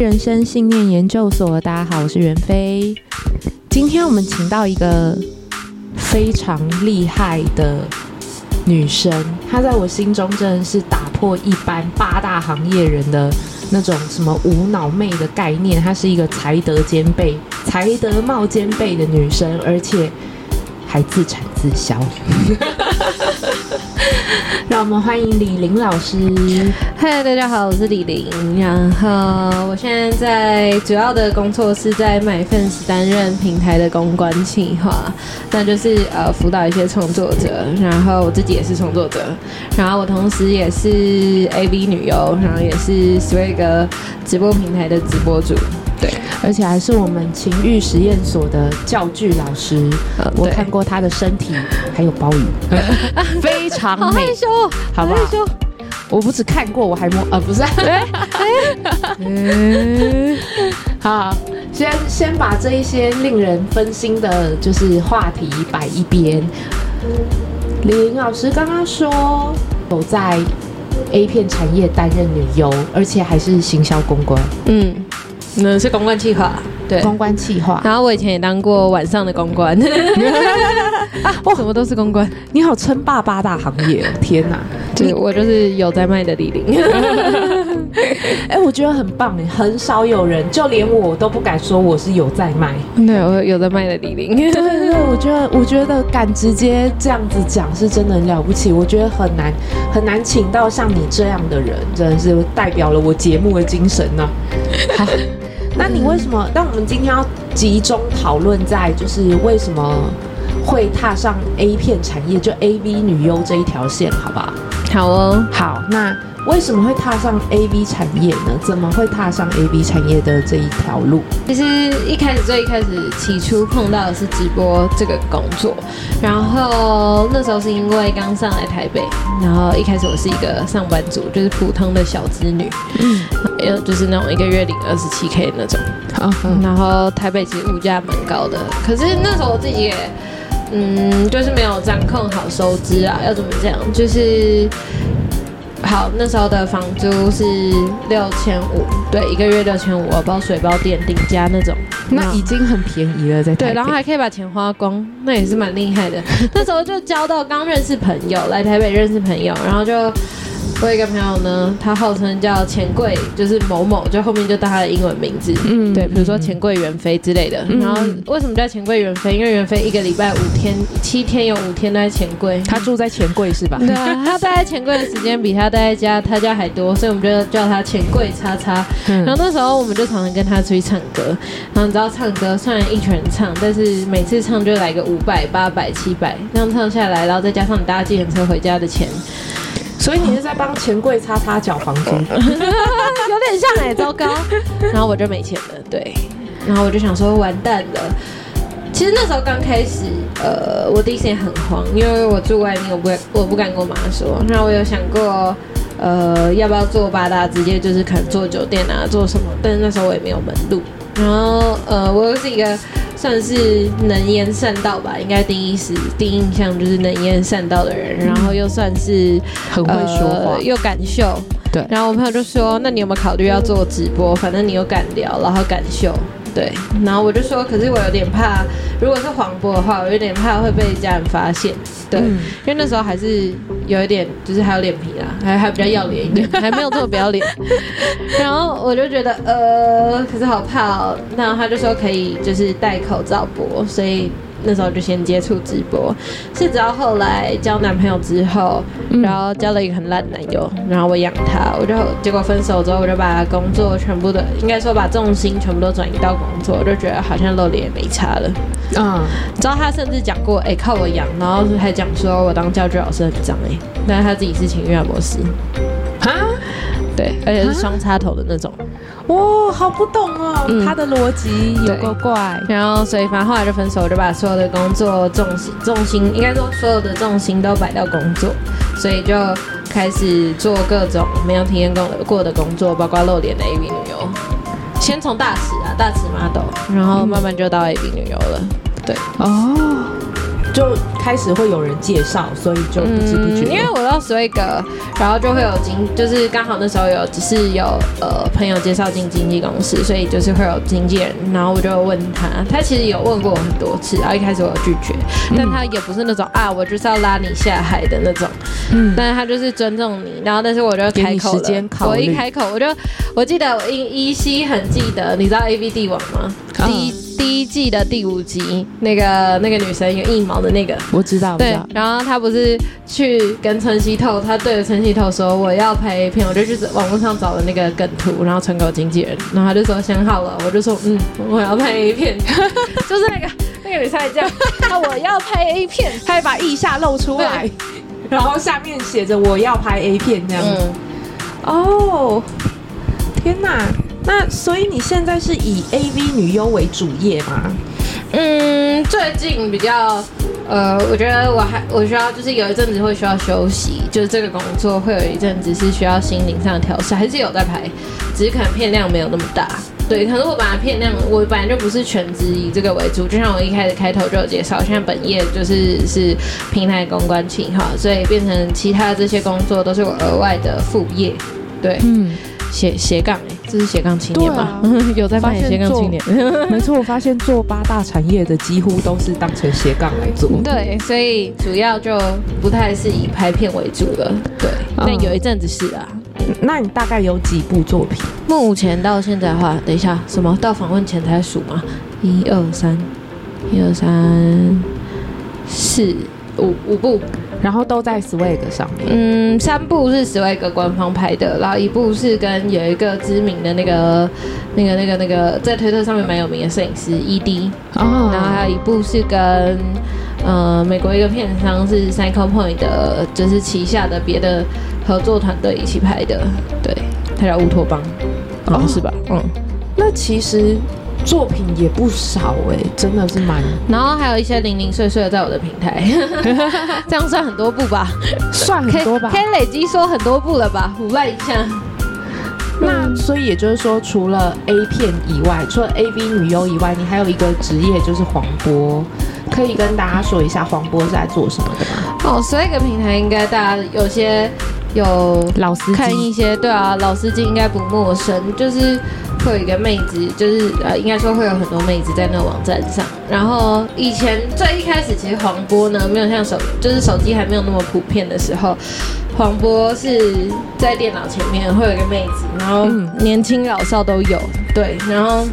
人生信念研究所，大家好，我是袁飞。今天我们请到一个非常厉害的女生，她在我心中真的是打破一般八大行业人的那种什么无脑妹的概念。她是一个才德兼备、才德貌兼备的女生，而且还自产自销。让我们欢迎李玲老师。嗨，大家好，我是李玲。然后我现在在主要的工作是在 MyFans 担任平台的公关企划，那就是呃辅导一些创作者。然后我自己也是创作者，然后我同时也是 AV 女优，然后也是 Swag 直播平台的直播主。对，而且还是我们情欲实验所的教具老师。呃、我看过他的身体，还有包鱼，非常美。好害羞，好不好？好我不止看过，我还摸，呃，不是。好，先先把这一些令人分心的，就是话题摆一边。李玲老师刚刚说有在 A 片产业担任女优，而且还是行销公关。嗯。那是公关企划，对，公关企划。然后我以前也当过晚上的公关，啊，我什么都是公关。你好，称霸八大行业，天哪！对，我就是有在卖的李玲。哎，我觉得很棒哎，很少有人，就连我都不敢说我是有在卖。对，我有在卖的李玲。对对对，我觉得，我觉得敢直接这样子讲是真的很了不起。我觉得很难很难请到像你这样的人，真的是代表了我节目的精神呢。好。那你为什么？但我们今天要集中讨论在，就是为什么会踏上 A 片产业，就 AV 女优这一条线，好不好？好哦，好。那为什么会踏上 AV 产业呢？怎么会踏上 AV 产业的这一条路？其实一开始最一开始起初碰到的是直播这个工作，然后那时候是因为刚上来台北，然后一开始我是一个上班族，就是普通的小资女。嗯。有就是那种一个月领二十七 K 那种，好，然后台北其实物价蛮高的，可是那时候我自己也，嗯，就是没有掌控好收支啊，要怎么讲？就是，好，那时候的房租是六千五，对，一个月六千五，包水包电顶加那种，那已经很便宜了，在。对，然后还可以把钱花光，那也是蛮厉害的。那时候就交到刚认识朋友，来台北认识朋友，然后就。我有一个朋友呢，他号称叫钱柜，就是某某，就后面就当他的英文名字。嗯，对，比如说钱柜袁飞之类的。嗯、然后为什么叫钱柜袁飞？因为袁飞一个礼拜五天，七天有五天都在钱柜。他住在钱柜是吧？对啊，他待在钱柜的时间比他待在家他家还多，所以我们就叫他钱柜叉叉。然后那时候我们就常常跟他出去唱歌。然后你知道唱歌虽然一群人唱，但是每次唱就来个五百、八百、七百，这样唱下来，然后再加上你搭计程车回家的钱。所以你是在帮钱柜擦擦缴房租，有点像哎、欸，糟糕。然后我就没钱了，对。然后我就想说，完蛋了。其实那时候刚开始，呃，我第一时间很慌，因为我住外面，我不我不敢跟我妈说。然后我有想过，呃，要不要做八大，直接就是可能做酒店啊，做什么？但是那时候我也没有门路。然后，呃，我又是一个。算是能言善道吧，应该第一是第一印象就是能言善道的人，然后又算是很会说话，呃、又敢秀。对，然后我朋友就说：“那你有没有考虑要做直播？反正你又敢聊，然后敢秀。”对，然后我就说，可是我有点怕，如果是黄渤的话，我有点怕会被家人发现。对，嗯、因为那时候还是有一点，就是还有脸皮啦，还还比较要脸一点，还没有这么不要脸。然后我就觉得，呃，可是好怕哦。然后他就说可以，就是戴口罩播，所以。那时候就先接触直播，是直到后来交男朋友之后，然后交了一个很烂男友，然后我养他，我就结果分手之后，我就把工作全部的，应该说把重心全部都转移到工作，我就觉得好像露脸也没差了。嗯，你知道他甚至讲过，哎、欸，靠我养，然后还讲说我当教具老师很脏哎，但是他自己是情欲按摩师。哈？对，而且是双插头的那种。哇，好不懂哦，嗯、他的逻辑有够怪。然后，所以反正后来就分手，我就把所有的工作重心重心，应该说所有的重心都摆到工作，所以就开始做各种没有体验过的过的工作，包括露脸的 AV 女优。先从大尺啊，大尺 model，然后慢慢就到 AV 女优了。对，哦。就开始会有人介绍，所以就不知不觉、嗯。因为我到 Swag，然后就会有经，就是刚好那时候有只是有呃朋友介绍进经纪公司，所以就是会有经纪人，然后我就问他，他其实有问过我很多次，然后一开始我有拒绝，但他也不是那种啊，我就是要拉你下海的那种，嗯，但是他就是尊重你，然后但是我就开口了，我一开口我就我记得我依依稀很记得，你知道 AV 帝王吗？第、嗯、一。季的第五集，那个那个女生有硬毛的那个，我知道。对，然后她不是去跟陈希透，她对着陈希透说：“我要拍 A 片。”我就去网络上找了那个梗图，然后传给我经纪人，然后他就说想好了，我就说嗯，我要拍 A 片，就是那个那个女生这样，那我要拍 A 片，她还把腋下露出来，然后下面写着我要拍 A 片这样。嗯、哦，天哪！那所以你现在是以 AV 女优为主业吗？嗯，最近比较，呃，我觉得我还我需要就是有一阵子会需要休息，就是这个工作会有一阵子是需要心灵上的调试，还是有在拍，只是可能片量没有那么大。对，可是我本来片量，我本来就不是全职以这个为主，就像我一开始开头就有介绍，现在本业就是是平台公关企划，所以变成其他的这些工作都是我额外的副业。对，嗯。斜斜杠哎，这是斜杠青年吗？啊、有在扮演斜杠青年？没错，我发现做八大产业的几乎都是当成斜杠来做。对，所以主要就不太是以拍片为主了。对，那、嗯、有一阵子是啊。那你大概有几部作品？目前到现在的话，等一下，什么到访问前才数吗？一二三，一二三，四五五部。然后都在 Swag 上面。嗯，三部是 Swag 官方拍的，然后一部是跟有一个知名的那个、那个、那个、那个在推特上面蛮有名的摄影师 ED。哦。然后还有一部是跟呃美国一个片商是 Cycle Point 的，就是旗下的别的合作团队一起拍的。对，他叫乌托邦。哦，是吧？嗯。那其实。作品也不少哎、欸，真的是蛮。然后还有一些零零碎碎的在我的平台，这样算很多部吧？算很多吧？可以，累积说很多部了吧？胡乱一下。那所以也就是说，除了 A 片以外，除了 AV 女优以外，你还有一个职业就是黄波，可以跟大家说一下黄波是在做什么的吗？哦，所以一个平台应该大家有些有老司机看一些，对啊，老司机应该不陌生，就是。会有一个妹子，就是呃，应该说会有很多妹子在那个网站上。然后以前最一开始，其实黄波呢，没有像手，就是手机还没有那么普遍的时候，黄波是在电脑前面会有一个妹子，然后年轻老少都有，对，然后。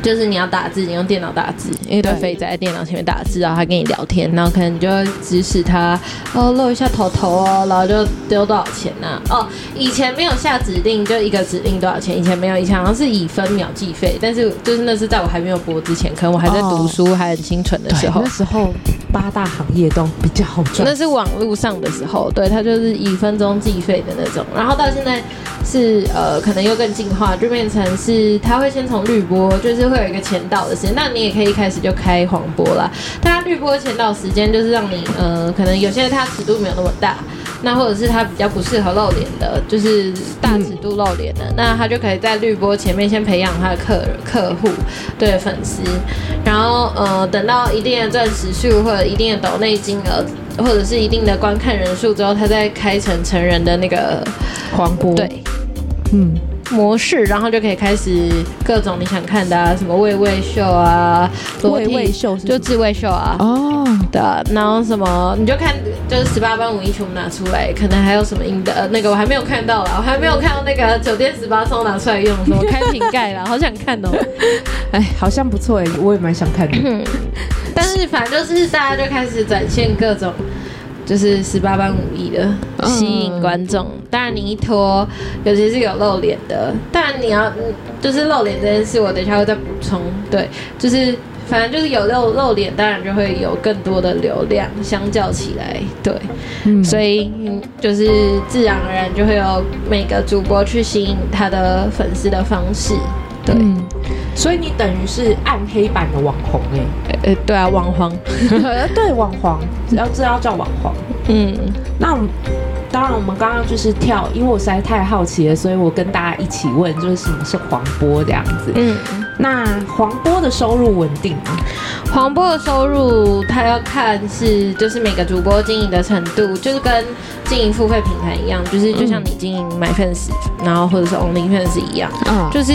就是你要打字，你用电脑打字，因为对肥仔在电脑前面打字，然后他跟你聊天，然后可能你就会指使他哦露一下头头哦，然后就丢多少钱呐、啊？哦，以前没有下指令，就一个指令多少钱？以前没有，以前好像是以分秒计费，但是就是那是在我还没有播之前，可能我还在读书，还很清纯的时候，那时候八大行业都比较好赚。那是网路上的时候，对，它就是以分钟计费的那种，然后到现在是呃，可能又更进化，就变成是它会先从绿波，就是。会有一个前导的时间，那你也可以一开始就开黄波啦。它绿波前导时间就是让你，呃，可能有些它尺度没有那么大，那或者是他比较不适合露脸的，就是大尺度露脸的，嗯、那他就可以在绿波前面先培养他的客客户，对粉丝，然后呃，等到一定的钻石数或者一定的抖内金额，或者是一定的观看人数之后，他再开成成人的那个黄波。对，嗯。模式，然后就可以开始各种你想看的啊，什么喂喂秀啊，慰慰秀就自慰秀啊，哦，对啊，然后什么你就看，就是十八般武艺全部拿出来，可能还有什么阴的，那个我还没有看到啦，我还没有看到那个酒店十八招拿出来用，什么开瓶盖啦，好想看哦，哎，好像不错哎，我也蛮想看的，但是反正就是大家就开始展现各种。就是十八般武艺的吸引观众，当然你一拖，尤其是有露脸的，当然你要，就是露脸这件事，我等一下会再补充。对，就是反正就是有露露脸，当然就会有更多的流量，相较起来，对，嗯、所以就是自然而然就会有每个主播去吸引他的粉丝的方式。对，嗯、所以你等于是暗黑版的网红哎、欸，呃、欸，对啊，网黄，对网黄，要知道叫网黄。嗯，那当然我们刚刚就是跳，因为我实在太好奇了，所以我跟大家一起问，就是什么是黄波这样子。嗯，那黄波的收入稳定吗？黄波的收入，它要看是就是每个主播经营的程度，就是跟经营付费平台一样，就是就像你经营 MyFans，然后或者是 OnlyFans 一样，嗯，就是。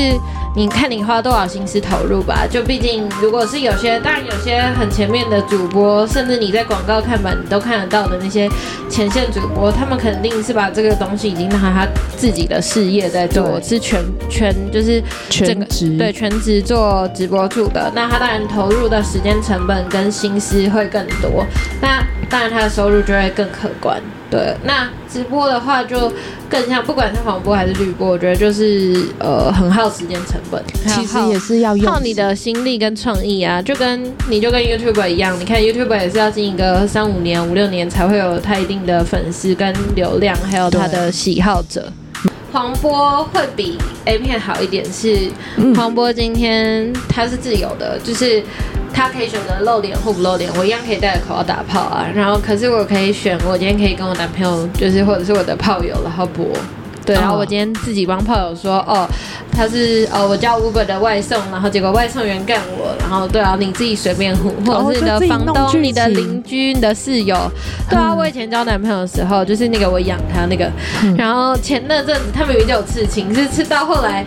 你看你花多少心思投入吧，就毕竟如果是有些，当然有些很前面的主播，甚至你在广告看板你都看得到的那些前线主播，他们肯定是把这个东西已经当成他自己的事业在做，是全全就是整个全职，对，全职做直播主的，那他当然投入的时间成本跟心思会更多，那当然他的收入就会更可观。对，那直播的话就更像，不管是黄播还是绿播，我觉得就是呃很耗时间成本，其实也是要用耗你的心力跟创意啊，就跟你就跟 YouTuber 一样，你看 YouTuber 也是要经营个三五年、五六年才会有他一定的粉丝跟流量，还有他的喜好者。黄波会比 A 片好一点是，是、嗯、黄波今天他是自由的，就是。他可以选择露脸或不露脸，我一样可以戴着口罩打炮啊。然后，可是我可以选，我今天可以跟我男朋友，就是或者是我的炮友，然后播。对，然后我今天自己帮炮友说，哦，他是哦，我叫 Uber 的外送，然后结果外送员干我，然后对啊，你自己随便呼，或者是你的房东、你的邻居、你的室友，对啊，我以前交男朋友的时候，就是那个我养他那个，然后前那阵子他明明就有刺青，是刺到后来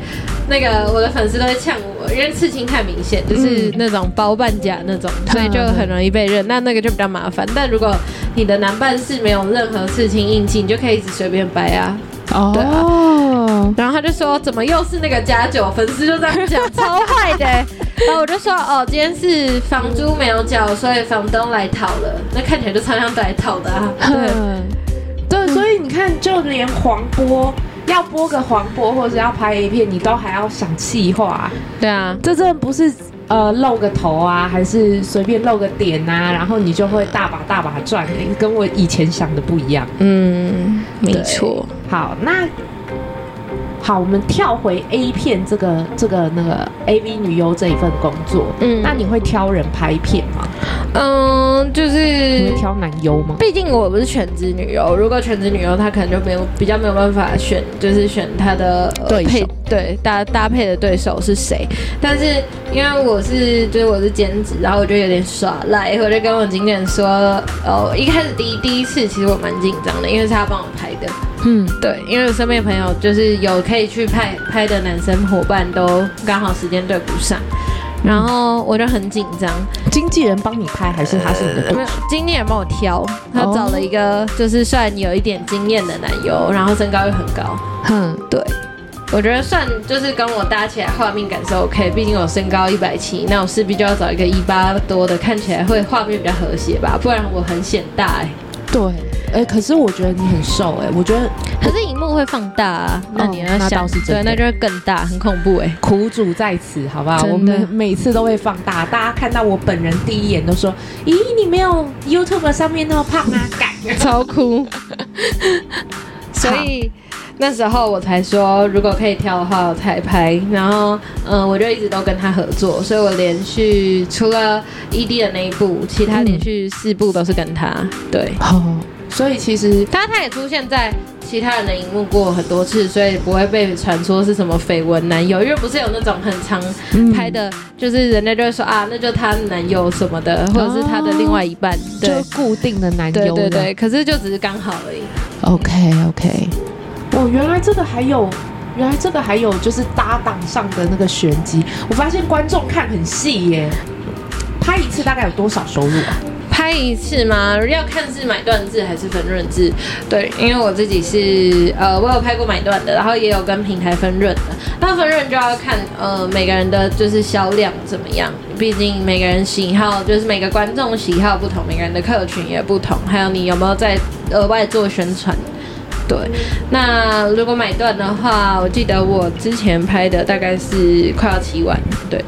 那个我的粉丝都会呛我，因为刺青太明显，就是那种包半甲那种，所以就很容易被认，那那个就比较麻烦。但如果你的男伴是没有任何刺青印记，你就可以一直随便掰啊。哦，对啊，然后他就说，怎么又是那个加九？粉丝就这样讲，超坏的。然后我就说，哦，今天是房租没有缴，所以房东来讨了。那看起来就超像来讨的啊。对，对，所以你看，就连黄波要播个黄播，或者是要拍 A 片，你都还要想气话。对啊，这真的不是。呃，露个头啊，还是随便露个点啊，然后你就会大把大把赚，跟我以前想的不一样。嗯，没错。好，那好，我们跳回 A 片这个这个那个 AV 女优这一份工作。嗯，那你会挑人拍片吗？嗯，就是挑男优吗？毕竟我不是全职女优，如果全职女优，她可能就没有比较没有办法选，就是选她的对配对搭搭配的对手是谁。但是因为我是就是我是兼职，然后我就有点耍赖，我就跟我经纪人说，哦，一开始第一第一次其实我蛮紧张的，因为是他帮我拍的。嗯，对，因为我身边朋友就是有可以去拍拍的男生伙伴，都刚好时间对不上。然后我就很紧张，经纪人帮你拍还是他是你的？没有，经纪人帮我挑，他找了一个就是算有一点经验的男优，然后身高又很高。哼，对，我觉得算就是跟我搭起来画面感受 OK，毕竟我身高一百七，那我势必就要找一个一八多的，看起来会画面比较和谐吧，不然我很显大哎、欸。对，哎，可是我觉得你很瘦哎，我觉得，可是荧幕会放大啊，那你要想，那倒是真的，对，那就会更大，很恐怖哎，苦主在此，好不好？我们每次都会放大，大家看到我本人第一眼都说，咦，你没有 YouTube 上面那么胖啊，改超酷，所以。那时候我才说，如果可以挑的话，我才拍。然后，嗯，我就一直都跟他合作，所以我连续除了 ED 的那一部，其他连续四部都是跟他。对，哦，所以其实他他也出现在其他人的荧幕过很多次，所以不会被传说是什么绯闻男友，因为不是有那种很常拍的，就是人家就会说啊，那就他男友什么的，或者是他的另外一半，对，就固定的男友，对对对，可是就只是刚好而已。OK OK。哦，原来这个还有，原来这个还有，就是搭档上的那个玄机。我发现观众看很细耶，拍一次大概有多少收入啊？拍一次吗？要看是买断制还是分润制。对，因为我自己是呃，我有拍过买断的，然后也有跟平台分润的。那分润就要看呃每个人的就是销量怎么样，毕竟每个人喜好就是每个观众喜好不同，每个人的客群也不同，还有你有没有在额外做宣传。对，那如果买断的话，我记得我之前拍的大概是快要七万，对，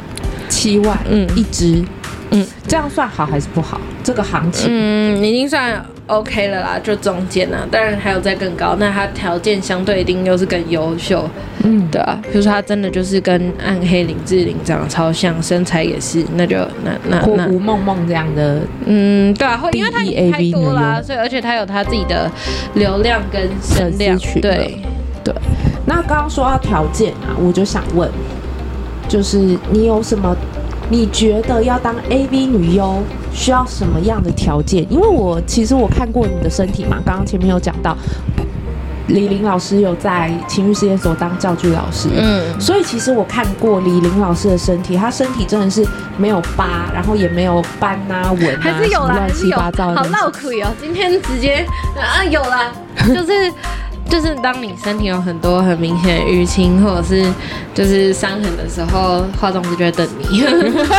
七万，嗯，一支，嗯，这样算好还是不好？这个行情，嗯，已经算 OK 了啦，就中间啦。当然还有再更高，那他条件相对一定又是更优秀。嗯，对啊，比如说他真的就是跟暗黑林志玲长得超像，身材也是，那就那那那吴梦梦这样的，嗯，对啊，会因为他太多啦，所以而且他有他自己的流量跟声量，对对。那刚刚说到条件啊，我就想问，就是你有什么？你觉得要当 AV 女优需要什么样的条件？因为我其实我看过你的身体嘛，刚刚前面有讲到，李玲老师有在情欲实验所当教具老师，嗯，所以其实我看过李玲老师的身体，她身体真的是没有疤，然后也没有斑啊纹啊，还是有啦，乱七八糟的，好闹亏哦，今天直接啊有啦，就是。就是当你身体有很多很明显的淤青或者是就是伤痕的时候，化妆师就会等你。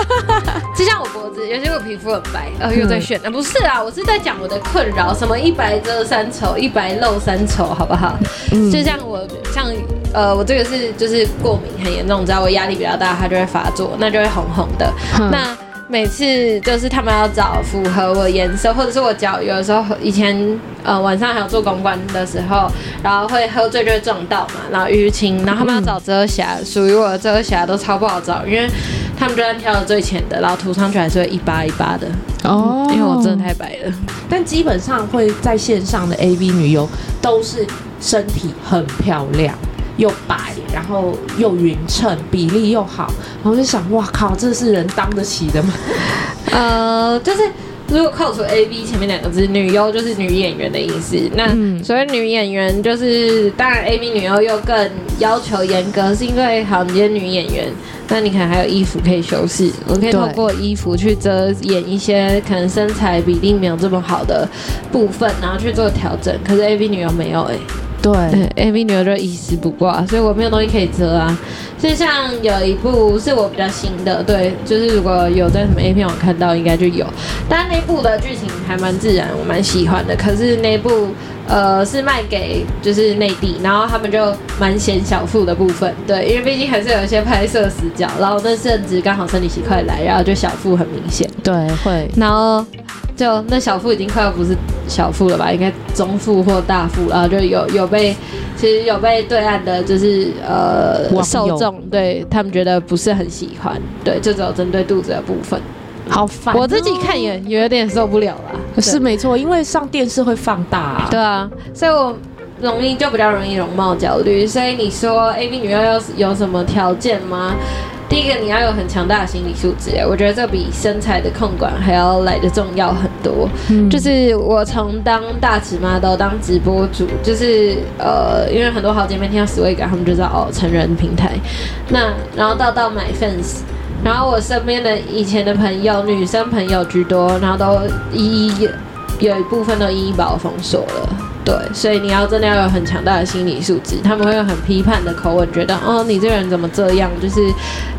就像我脖子，尤其我皮肤很白，然后又在炫。啊，不是啊，我是在讲我的困扰，什么一白遮三丑，一白露三丑，好不好？嗯、就像我，像呃，我这个是就是过敏很严重，只要我压力比较大，它就会发作，那就会红红的。嗯、那每次就是他们要找符合我颜色，或者是我脚有的时候以前呃晚上还有做公关的时候，然后会喝醉就会撞到嘛，然后淤青，然后他们要找遮瑕，属于我的遮瑕都超不好找，因为他们就算挑了最浅的，然后涂上去还是会一疤一疤的哦，因为我真的太白了。但基本上会在线上的 AV 女优都是身体很漂亮。又白，然后又匀称，比例又好，然后就想，哇靠，这是人当得起的吗？呃，就是如果扣除 A B 前面两个字，女优就是女演员的意思。那所以女演员，就是当然 A B 女优又更要求严格，是因为好，你今天女演员，那你可能还有衣服可以修饰，我可以透过衣服去遮掩一些可能身材比例没有这么好的部分，然后去做调整。可是 A B 女优没有哎、欸。对，AV 女优就一丝不挂，所以我没有东西可以遮啊。所以像有一部是我比较新的，对，就是如果有在什么 A 片网看到，应该就有。但那部的剧情还蛮自然，我蛮喜欢的。可是那部呃是卖给就是内地，然后他们就蛮显小腹的部分，对，因为毕竟还是有一些拍摄死角，然后那阵子刚好生理期快来，然后就小腹很明显，对，会，然后。就那小腹已经快要不是小腹了吧，应该中腹或大腹，然后就有有被，其实有被对岸的就是呃受众对他们觉得不是很喜欢，对，就只有针对肚子的部分，好烦哦。我自己看也有点受不了了，是没错，因为上电视会放大啊，对啊，所以我容易就比较容易容貌焦虑，所以你说 A B 女优有有什么条件吗？第一个，你要有很强大的心理素质，我觉得这比身材的控管还要来的重要很多。嗯，就是我从当大尺码到当直播主，就是呃，因为很多好姐妹听到 Swag，他们就知道哦，成人平台。那然后到到买 fans，然后我身边的以前的朋友，女生朋友居多，然后都一一有一部分都一一把我封锁了。对，所以你要真的要有很强大的心理素质，他们会用很批判的口吻，觉得哦，你这个人怎么这样？就是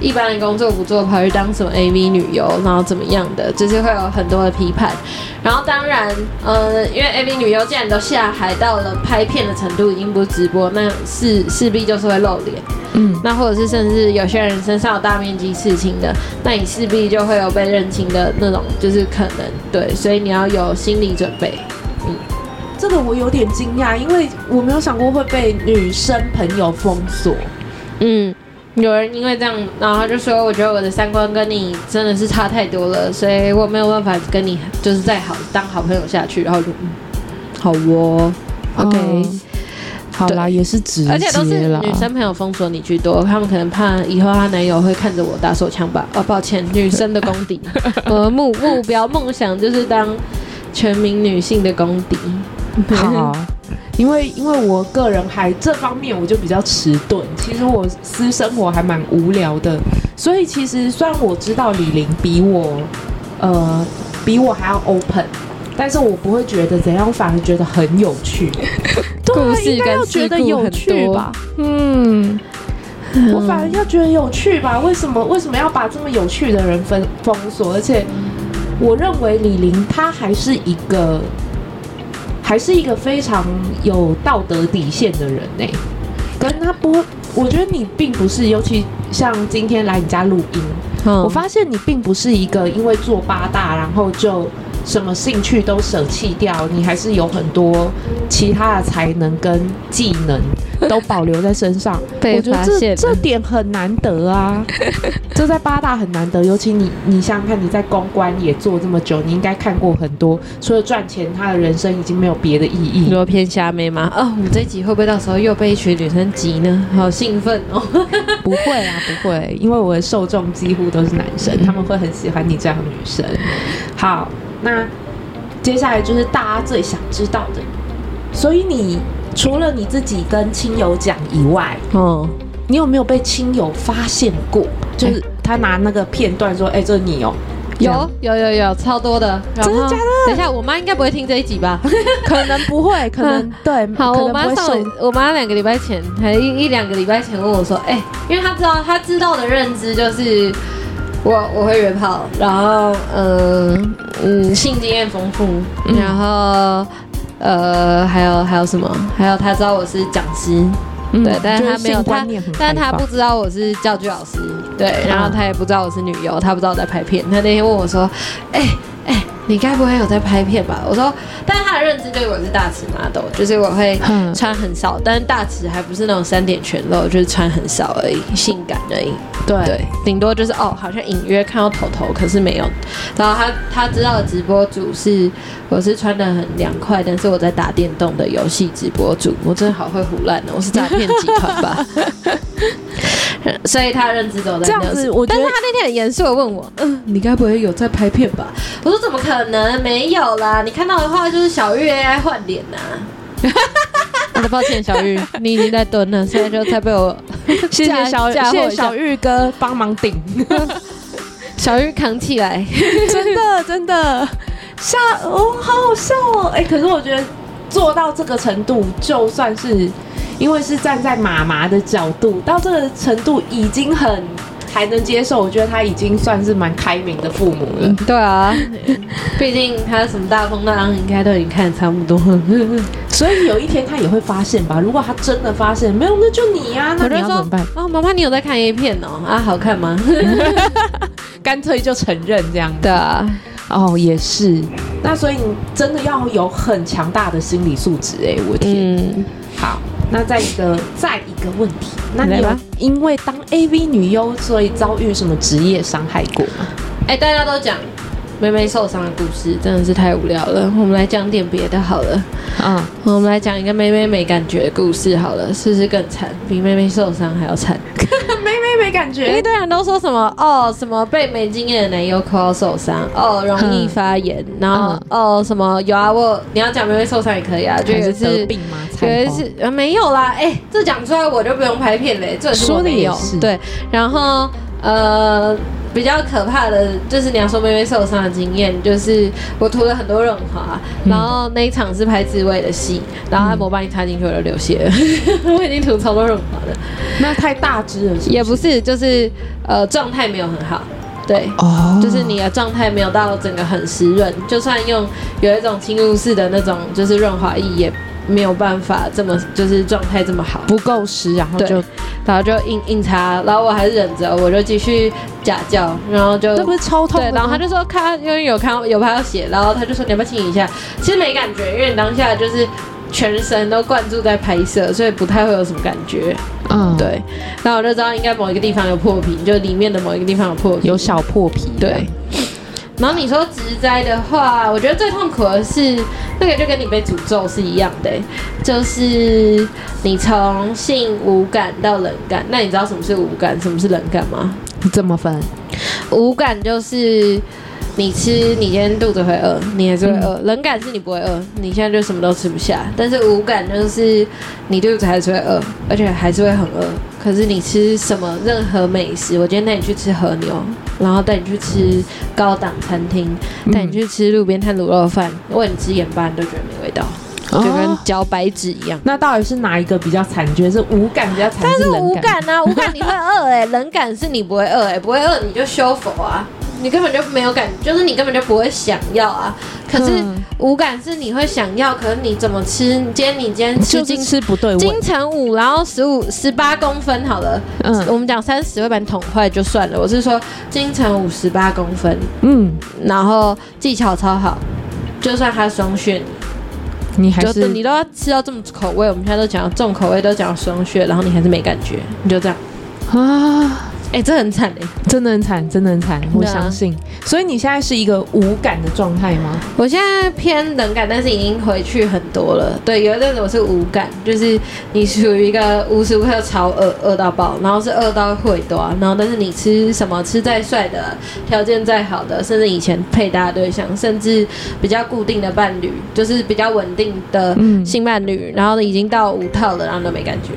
一般的工作不做，跑去当什么 AV 女优，然后怎么样的？就是会有很多的批判。然后当然，呃，因为 AV 女优既然都下海到了拍片的程度，已经不是直播，那势势必就是会露脸。嗯，那或者是甚至有些人身上有大面积刺青的，那你势必就会有被认清的那种，就是可能对，所以你要有心理准备。嗯。这个我有点惊讶，因为我没有想过会被女生朋友封锁。嗯，有人因为这样，然后他就说：“我觉得我的三观跟你真的是差太多了，所以我没有办法跟你就是再好当好朋友下去。”然后就嗯，好哦，OK，嗯，好啦，也是直接啦，而且都是女生朋友封锁你居多，他们可能怕以后她男友会看着我打手枪吧。哦，抱歉，女生的功底，我 的目目标梦想就是当全民女性的公敌。好，因为因为我个人还这方面我就比较迟钝，其实我私生活还蛮无聊的，所以其实虽然我知道李玲比我，呃，比我还要 open，但是我不会觉得怎样，反而觉得很有趣。对，应该要觉得有趣吧？嗯，我反而要觉得有趣吧？为什么为什么要把这么有趣的人封封锁？而且我认为李玲她还是一个。还是一个非常有道德底线的人呢、欸，可是他不，我觉得你并不是，尤其像今天来你家录音，嗯、我发现你并不是一个因为做八大然后就什么兴趣都舍弃掉，你还是有很多其他的才能跟技能都保留在身上。被发现我觉得这这点很难得啊，这在八大很难得。尤其你，你想想看，你在公关也做这么久，你应该看过很多，除了赚钱，他的人生已经没有别的意义。你说偏虾妹吗？哦，我们这一集会不会到时候又被一群女生挤呢？好兴奋哦！不会啊，不会，因为我的受众几乎都是男生，他们会很喜欢你这样的女生。好。那接下来就是大家最想知道的，所以你除了你自己跟亲友讲以外，嗯，你有没有被亲友发现过？就是他拿那个片段说：“哎、欸，这是你哦、喔。”有有有有超多的，真的假的？等一下，我妈应该不会听这一集吧？可能不会，可能对。好，我妈上，我妈两个礼拜前还一一两个礼拜前问我说：“哎、欸，因为她知道，她知道的认知就是。”我我会约炮，然后嗯嗯，性经验丰富，然后呃还有还有什么？还有他知道我是讲师，嗯、对，但是他没有他，但是他不知道我是教具老师，对，然后他也不知道我是女优，他不知道我在拍片。他那天问我说：“哎、欸。”你该不会有在拍片吧？我说，但是他的认知对我是大尺 model，就是我会穿很少，但是大尺还不是那种三点全露，就是穿很少而已，性感而已。对对，顶多就是哦，好像隐约看到头头，可是没有。然后他他知道的直播主是我是穿的很凉快，但是我在打电动的游戏直播主，我真的好会唬烂哦，我是诈骗集团吧？所以他认知走在这样子，我但是他那天很严肃的问我，嗯，你该不会有在拍片吧？我说怎么可能没有啦？你看到的话就是小玉 AI 换脸呐。我的抱歉，小玉，你已经在蹲了，现在就才被我谢谢小谢谢小玉哥帮忙顶，小玉扛起来，真的真的笑哦，好好笑哦，哎、欸，可是我觉得做到这个程度，就算是。因为是站在妈妈的角度，到这个程度已经很还能接受，我觉得他已经算是蛮开明的父母了。嗯、对啊，毕竟他什么大风大浪应该都已经看得差不多了。所以有一天他也会发现吧？如果他真的发现没有，那就你呀、啊，那你要怎么办？哦，妈妈，你有在看 A 片哦？啊，好看吗？干脆就承认这样。对啊，哦，也是。那所以你真的要有很强大的心理素质哎，我天。嗯、好。那再一个，再一个问题，那你有因为当 AV 女优，所以遭遇什么职业伤害过吗？哎，大家都讲妹妹受伤的故事，真的是太无聊了。我们来讲点别的好了。嗯，我们来讲一个妹妹没感觉的故事好了，是不是更惨？比妹妹受伤还要惨。感觉，一堆人都说什么哦，什么被没经验的男友抠到受伤哦，容易发炎，然后哦什么有啊，我你要讲妹妹受伤也可以啊，就有一次得病吗？有一次呃没有啦，哎，这讲出来我就不用拍片嘞，这说的也是对，然后呃。比较可怕的就是你要说妹妹受伤的经验，就是我涂了很多润滑，嗯、然后那一场是拍自慰的戏，然后按摩棒一插进去我就流血。了，嗯、我已经涂超多润滑了，那太大支了是是？也不是，就是呃状态没有很好，对，哦，就是你的状态没有到整个很湿润，就算用有一种侵入式的那种就是润滑液也。没有办法这么就是状态这么好，不够湿，然后就然后就硬硬擦，然后我还是忍着，我就继续假叫，然后就这不是超痛？对，然后他就说看，因为有看有拍到血，然后他就说你要不要亲一下？其实没感觉，因为你当下就是全神都灌注在拍摄，所以不太会有什么感觉。嗯，对。然后我就知道应该某一个地方有破皮，就里面的某一个地方有破皮，有小破皮。对。然后你说直栽的话，我觉得最痛苦的是那个，就跟你被诅咒是一样的，就是你从性无感到冷感。那你知道什么是无感，什么是冷感吗？怎么分？无感就是你吃，你今天肚子会饿，你还是会饿。嗯、冷感是你不会饿，你现在就什么都吃不下。但是无感就是你肚子还是会饿，而且还是会很饿。可是你吃什么任何美食，我今天带你去吃和牛，然后带你去吃高档餐厅，带你去吃路边摊卤肉饭，喂你吃盐巴，你都觉得没味道，就跟嚼白纸一样。那到底是哪一个比较惨？你觉得是无感比较惨？但是无感啊，无感你会饿哎，冷感是你不会饿哎，不会饿你就修佛啊，你根本就没有感，就是你根本就不会想要啊。可是五感是你会想要，可是你怎么吃？今天你今天吃金吃不对，金城五，然后十五十八公分好了，嗯，我们讲三十会把你捅坏就算了。我是说金城五十八公分，嗯，然后技巧超好，就算他双血，你还是你都要吃到这么口味，我们现在都讲重口味，都讲双血，然后你还是没感觉，你就这样啊。哎、欸，这很惨哎、欸，真的很惨，真的很惨，我相信。所以你现在是一个无感的状态吗？我现在偏冷感，但是已经回去很多了。对，有一阵子我是无感，就是你属于一个无时无刻超饿，饿到爆，然后是饿到会多，然后但是你吃什么，吃再帅的，条件再好的，甚至以前配搭对象，甚至比较固定的伴侣，就是比较稳定的性伴侣，嗯、然后已经到五套了，然后都没感觉。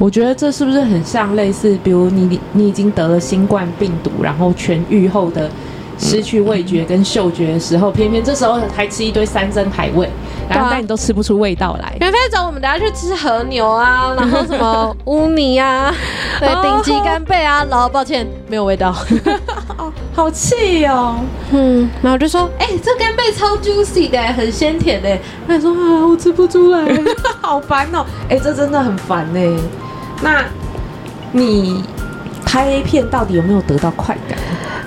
我觉得这是不是很像类似，比如你你已经得了新冠病毒，然后痊愈后的失去味觉跟嗅觉的时候，偏偏这时候还吃一堆山珍海味，然后但你都吃不出味道来。免费走，我们等下去吃和牛啊，然后什么 乌泥啊，对，顶级干贝啊，然后抱歉没有味道，好气哦，嗯，然后就说，哎、欸，这干贝超 juicy 的，很鲜甜的，他说啊，我吃不出来，好烦哦，哎、欸，这真的很烦呢。那，你拍 A 片到底有没有得到快感？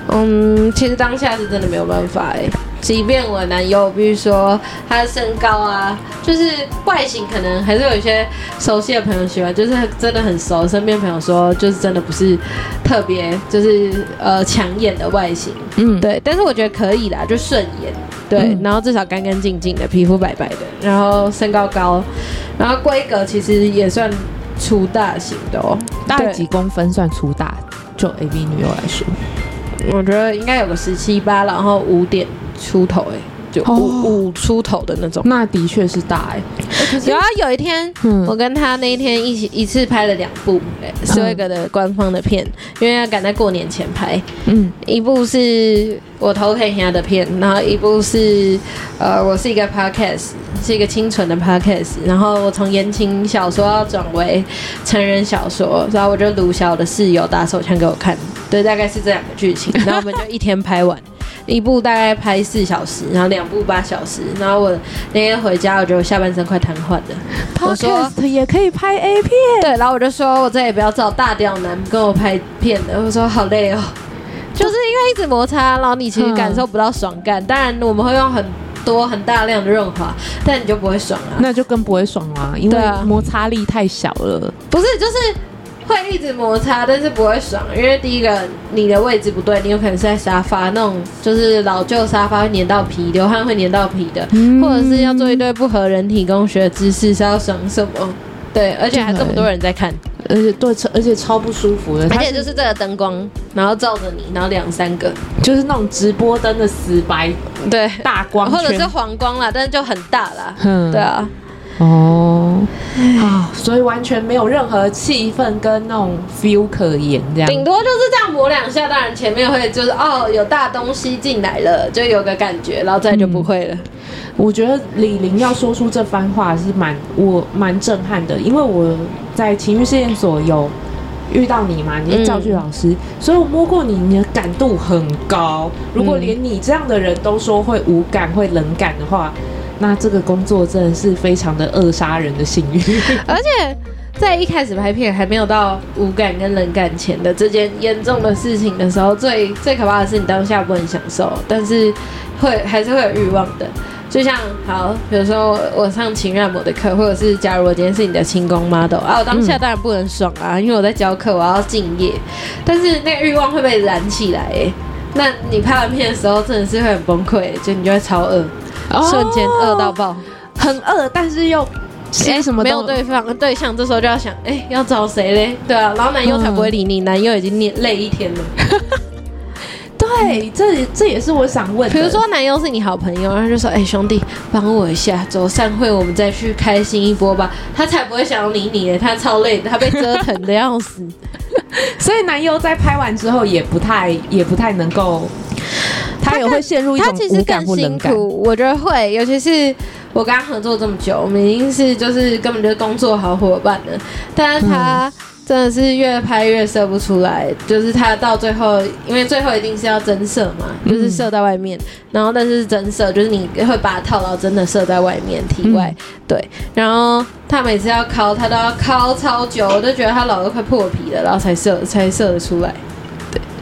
嗯，其实当下是真的没有办法哎。即便我男友，比如说他的身高啊，就是外形可能还是有一些熟悉的朋友喜欢，就是真的很熟。身边朋友说，就是真的不是特别，就是呃抢眼的外形。嗯，对。但是我觉得可以啦，就顺眼。对，嗯、然后至少干干净净的，皮肤白白的，然后身高高，然后规格其实也算。粗大型的哦，大概几公分算粗大？就 AV 女优来说，我觉得应该有个十七八，然后五点出头哎。就五五出头的那种，那的确是大哎。有啊，有一天，嗯我跟他那一天一起一次拍了两部哎，Swag 的官方的片，因为要赶在过年前拍。嗯，一部是我头可以黑的片，然后一部是呃，我是一个 Podcast，是一个清纯的 Podcast，然后我从言情小说要转为成人小说，然后我就卢小我的室友打手枪给我看，对，大概是这两个剧情，然后我们就一天拍完。一部大概拍四小时，然后两部八小时，然后我那天回家，我觉得我下半身快瘫痪了。我说也可以拍 A 片，对，然后我就说我再也不要找大屌男跟我拍片了。我说好累哦，就是因为一直摩擦，然后你其实感受不到爽感。当然我们会用很多很大量的润滑，但你就不会爽啊。那就更不会爽啊，因为摩擦力太小了。不是，就是。会一直摩擦，但是不会爽，因为第一个你的位置不对，你有可能是在沙发那种，就是老旧沙发会粘到皮，流汗会粘到皮的，嗯、或者是要做一堆不合人体工学的姿势，是要爽什么？对，而且还这么多人在看，而且对，而且超不舒服的，而且就是这个灯光，然后照着你，然后两三个，就是那种直播灯的死白，对，大光，或者是黄光啦，但是就很大啦，嗯，对啊。哦，啊，所以完全没有任何气氛跟那种 feel 可言，这样。顶多就是这样磨两下，当然前面会就是哦，有大东西进来了，就有个感觉，然后再就不会了。嗯、我觉得李玲要说出这番话是蛮我蛮震撼的，因为我在情绪试验所有遇到你嘛，你是教具老师，嗯、所以我摸过你，你的感度很高。如果连你这样的人都说会无感、会冷感的话。那这个工作真的是非常的扼杀人的性欲，而且在一开始拍片还没有到无感跟冷感前的这件严重的事情的时候，最最可怕的是你当下不能享受，但是会还是会有欲望的。就像好，比如说我上情按摩的课，或者是假如我今天是你的清宫 model 啊，我当下当然不能爽啊，因为我在教课，我要敬业，但是那个欲望会被燃起来，欸，那你拍完片的时候真的是会很崩溃，就你就会超饿。瞬间饿到爆，很饿，但是又哎什么、欸、没有对方对象，这时候就要想，哎、欸，要找谁嘞？对啊，然后男友才不会理你，嗯、男友已经累累一天了。对，这这也是我想问的。比如说，男友是你好朋友，然后就说，哎、欸，兄弟，帮我一下，走散会，我们再去开心一波吧。他才不会想要理你嘞，他超累的，他被折腾的要死。所以男友在拍完之后也不太也不太能够。他也会陷入一种无感或冷感，我觉得会，尤其是我跟他合作这么久，我们已经是就是根本就是工作好伙伴了。但是他真的是越拍越射不出来，就是他到最后，因为最后一定是要真射嘛，就是射在外面，嗯、然后但是真射就是你会把它套牢真的射在外面体外，嗯、对，然后他每次要敲，他都要敲超久，我都觉得他老都快破皮了，然后才射才射得出来。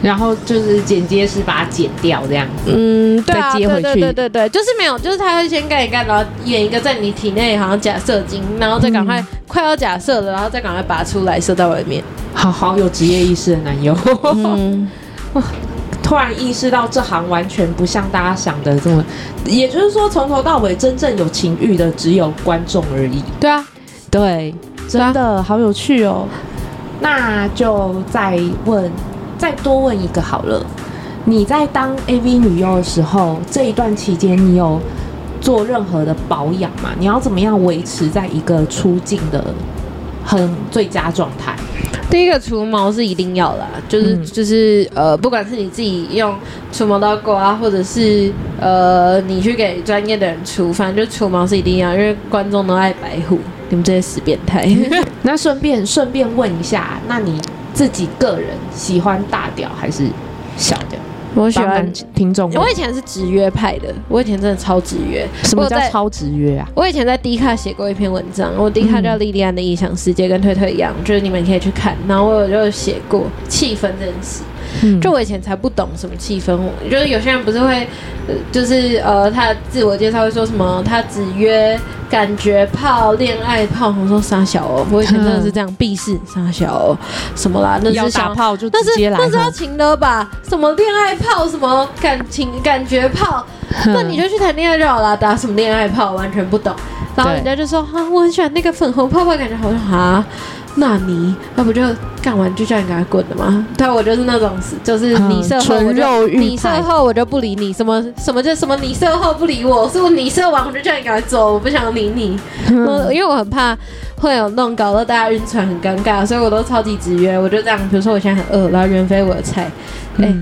然后就是剪接师把它剪掉这样子，嗯，对啊，再接回去，对对对对，就是没有，就是他会先干一干，然后演一个在你体内好像假射精，然后再赶快、嗯、快要假射了，然后再赶快拔出来射到外面。好好有职业意识的男友，嗯，哇，突然意识到这行完全不像大家想的这么，也就是说从头到尾真正有情欲的只有观众而已。对啊，对，真的好有趣哦。那就再问。再多问一个好了，你在当 AV 女优的时候，这一段期间你有做任何的保养吗？你要怎么样维持在一个出镜的很最佳状态？第一个除毛是一定要啦，就是、嗯、就是呃，不管是你自己用除毛刀刮，或者是呃你去给专业的人除，反正就除毛是一定要，因为观众都爱白虎，你们这些死变态。那顺便顺便问一下，那你？自己个人喜欢大屌还是小屌？我喜欢听众。我以前是直约派的，我以前真的超直约。什么叫超直约啊？我以前在 D 卡写过一篇文章，我 D 卡叫莉莉安的异想世界，跟推推一样，就是你们可以去看。然后我就写过气氛这件事。就我以前才不懂什么气氛，就是有些人不是会，就是呃，他自我介绍会说什么，他只约感觉炮、恋爱炮，我说傻小哦，我以前真的是这样，避世傻小哦，什么啦，那是小炮就直接来，那是要情的吧？什么恋爱炮，什么感情感觉炮，那你就去谈恋爱就好了，打什么恋爱炮，完全不懂。然后人家就说啊，我很喜欢那个粉红泡泡，感觉好像啊。那你那不就干完就叫你给他滚了吗？对，我就是那种，就是你射后我就你射后我就不理你，什么什么就什么你射后不理我，是不你射完我就叫你赶快走，我不想理你。因为我很怕会有那种搞得大家晕船很尴尬，所以我都超级直约。我就这样，比如说我现在很饿，然后袁飞我的菜，哎、欸，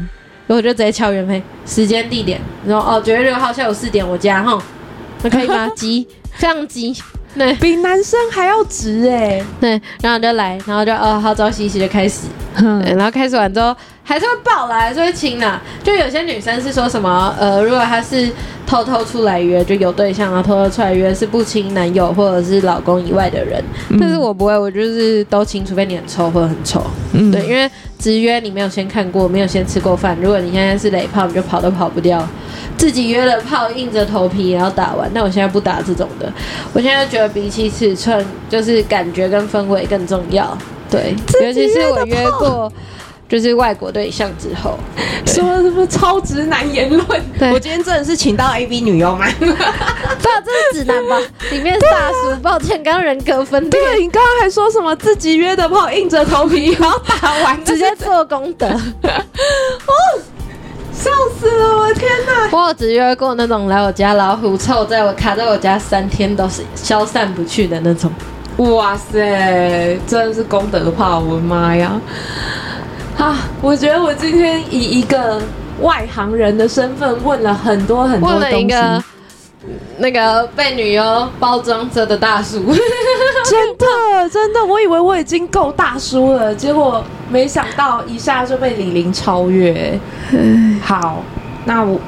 我就直接敲原配时间地点，然后哦九月六号下午四点我家哈，那可以吗？急，非常急。对，比男生还要直哎、欸，对，然后就来，然后就哦，好，早洗洗就开始，对，然后开始完之后还是会抱来，还是会亲的。就有些女生是说什么，呃，如果她是偷偷出来约，就有对象然后偷偷出来约，是不亲男友或者是老公以外的人。嗯、但是我不会，我就是都亲，除非你很臭或者很丑。嗯，对，因为直约你没有先看过，没有先吃过饭，如果你现在是雷炮，你就跑都跑不掉。自己约了炮，硬着头皮也要打完。但我现在不打这种的，我现在觉得比起尺寸，就是感觉跟氛围更重要。对，尤其是我约过就是外国对象之后，说什么超直男言论。我今天真的是请到 A B 女优吗？对啊，这是直男吧？里面是大叔，抱歉，刚刚人格分裂。对，你刚刚还说什么自己约的炮，硬着头皮然后打完，直接做功德。哦。笑死了！我的天哪！我有只约过那种来我家老虎臭，在我卡在我家三天都是消散不去的那种。哇塞，真的是功德炮！我的妈呀！啊，我觉得我今天以一个外行人的身份问了很多很多东西。那个被女优包装着的大叔，真的真的，我以为我已经够大叔了，结果没想到一下就被李玲超越。好，那我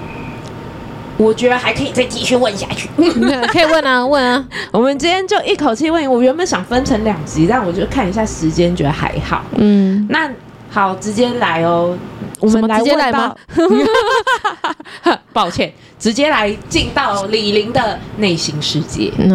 我觉得还可以再继续问下去，可以问啊问啊。我们今天就一口气问，我原本想分成两集，但我就看一下时间，觉得还好。嗯，那好，直接来哦。我们来问到，抱歉，直接来进到李玲的内心世界。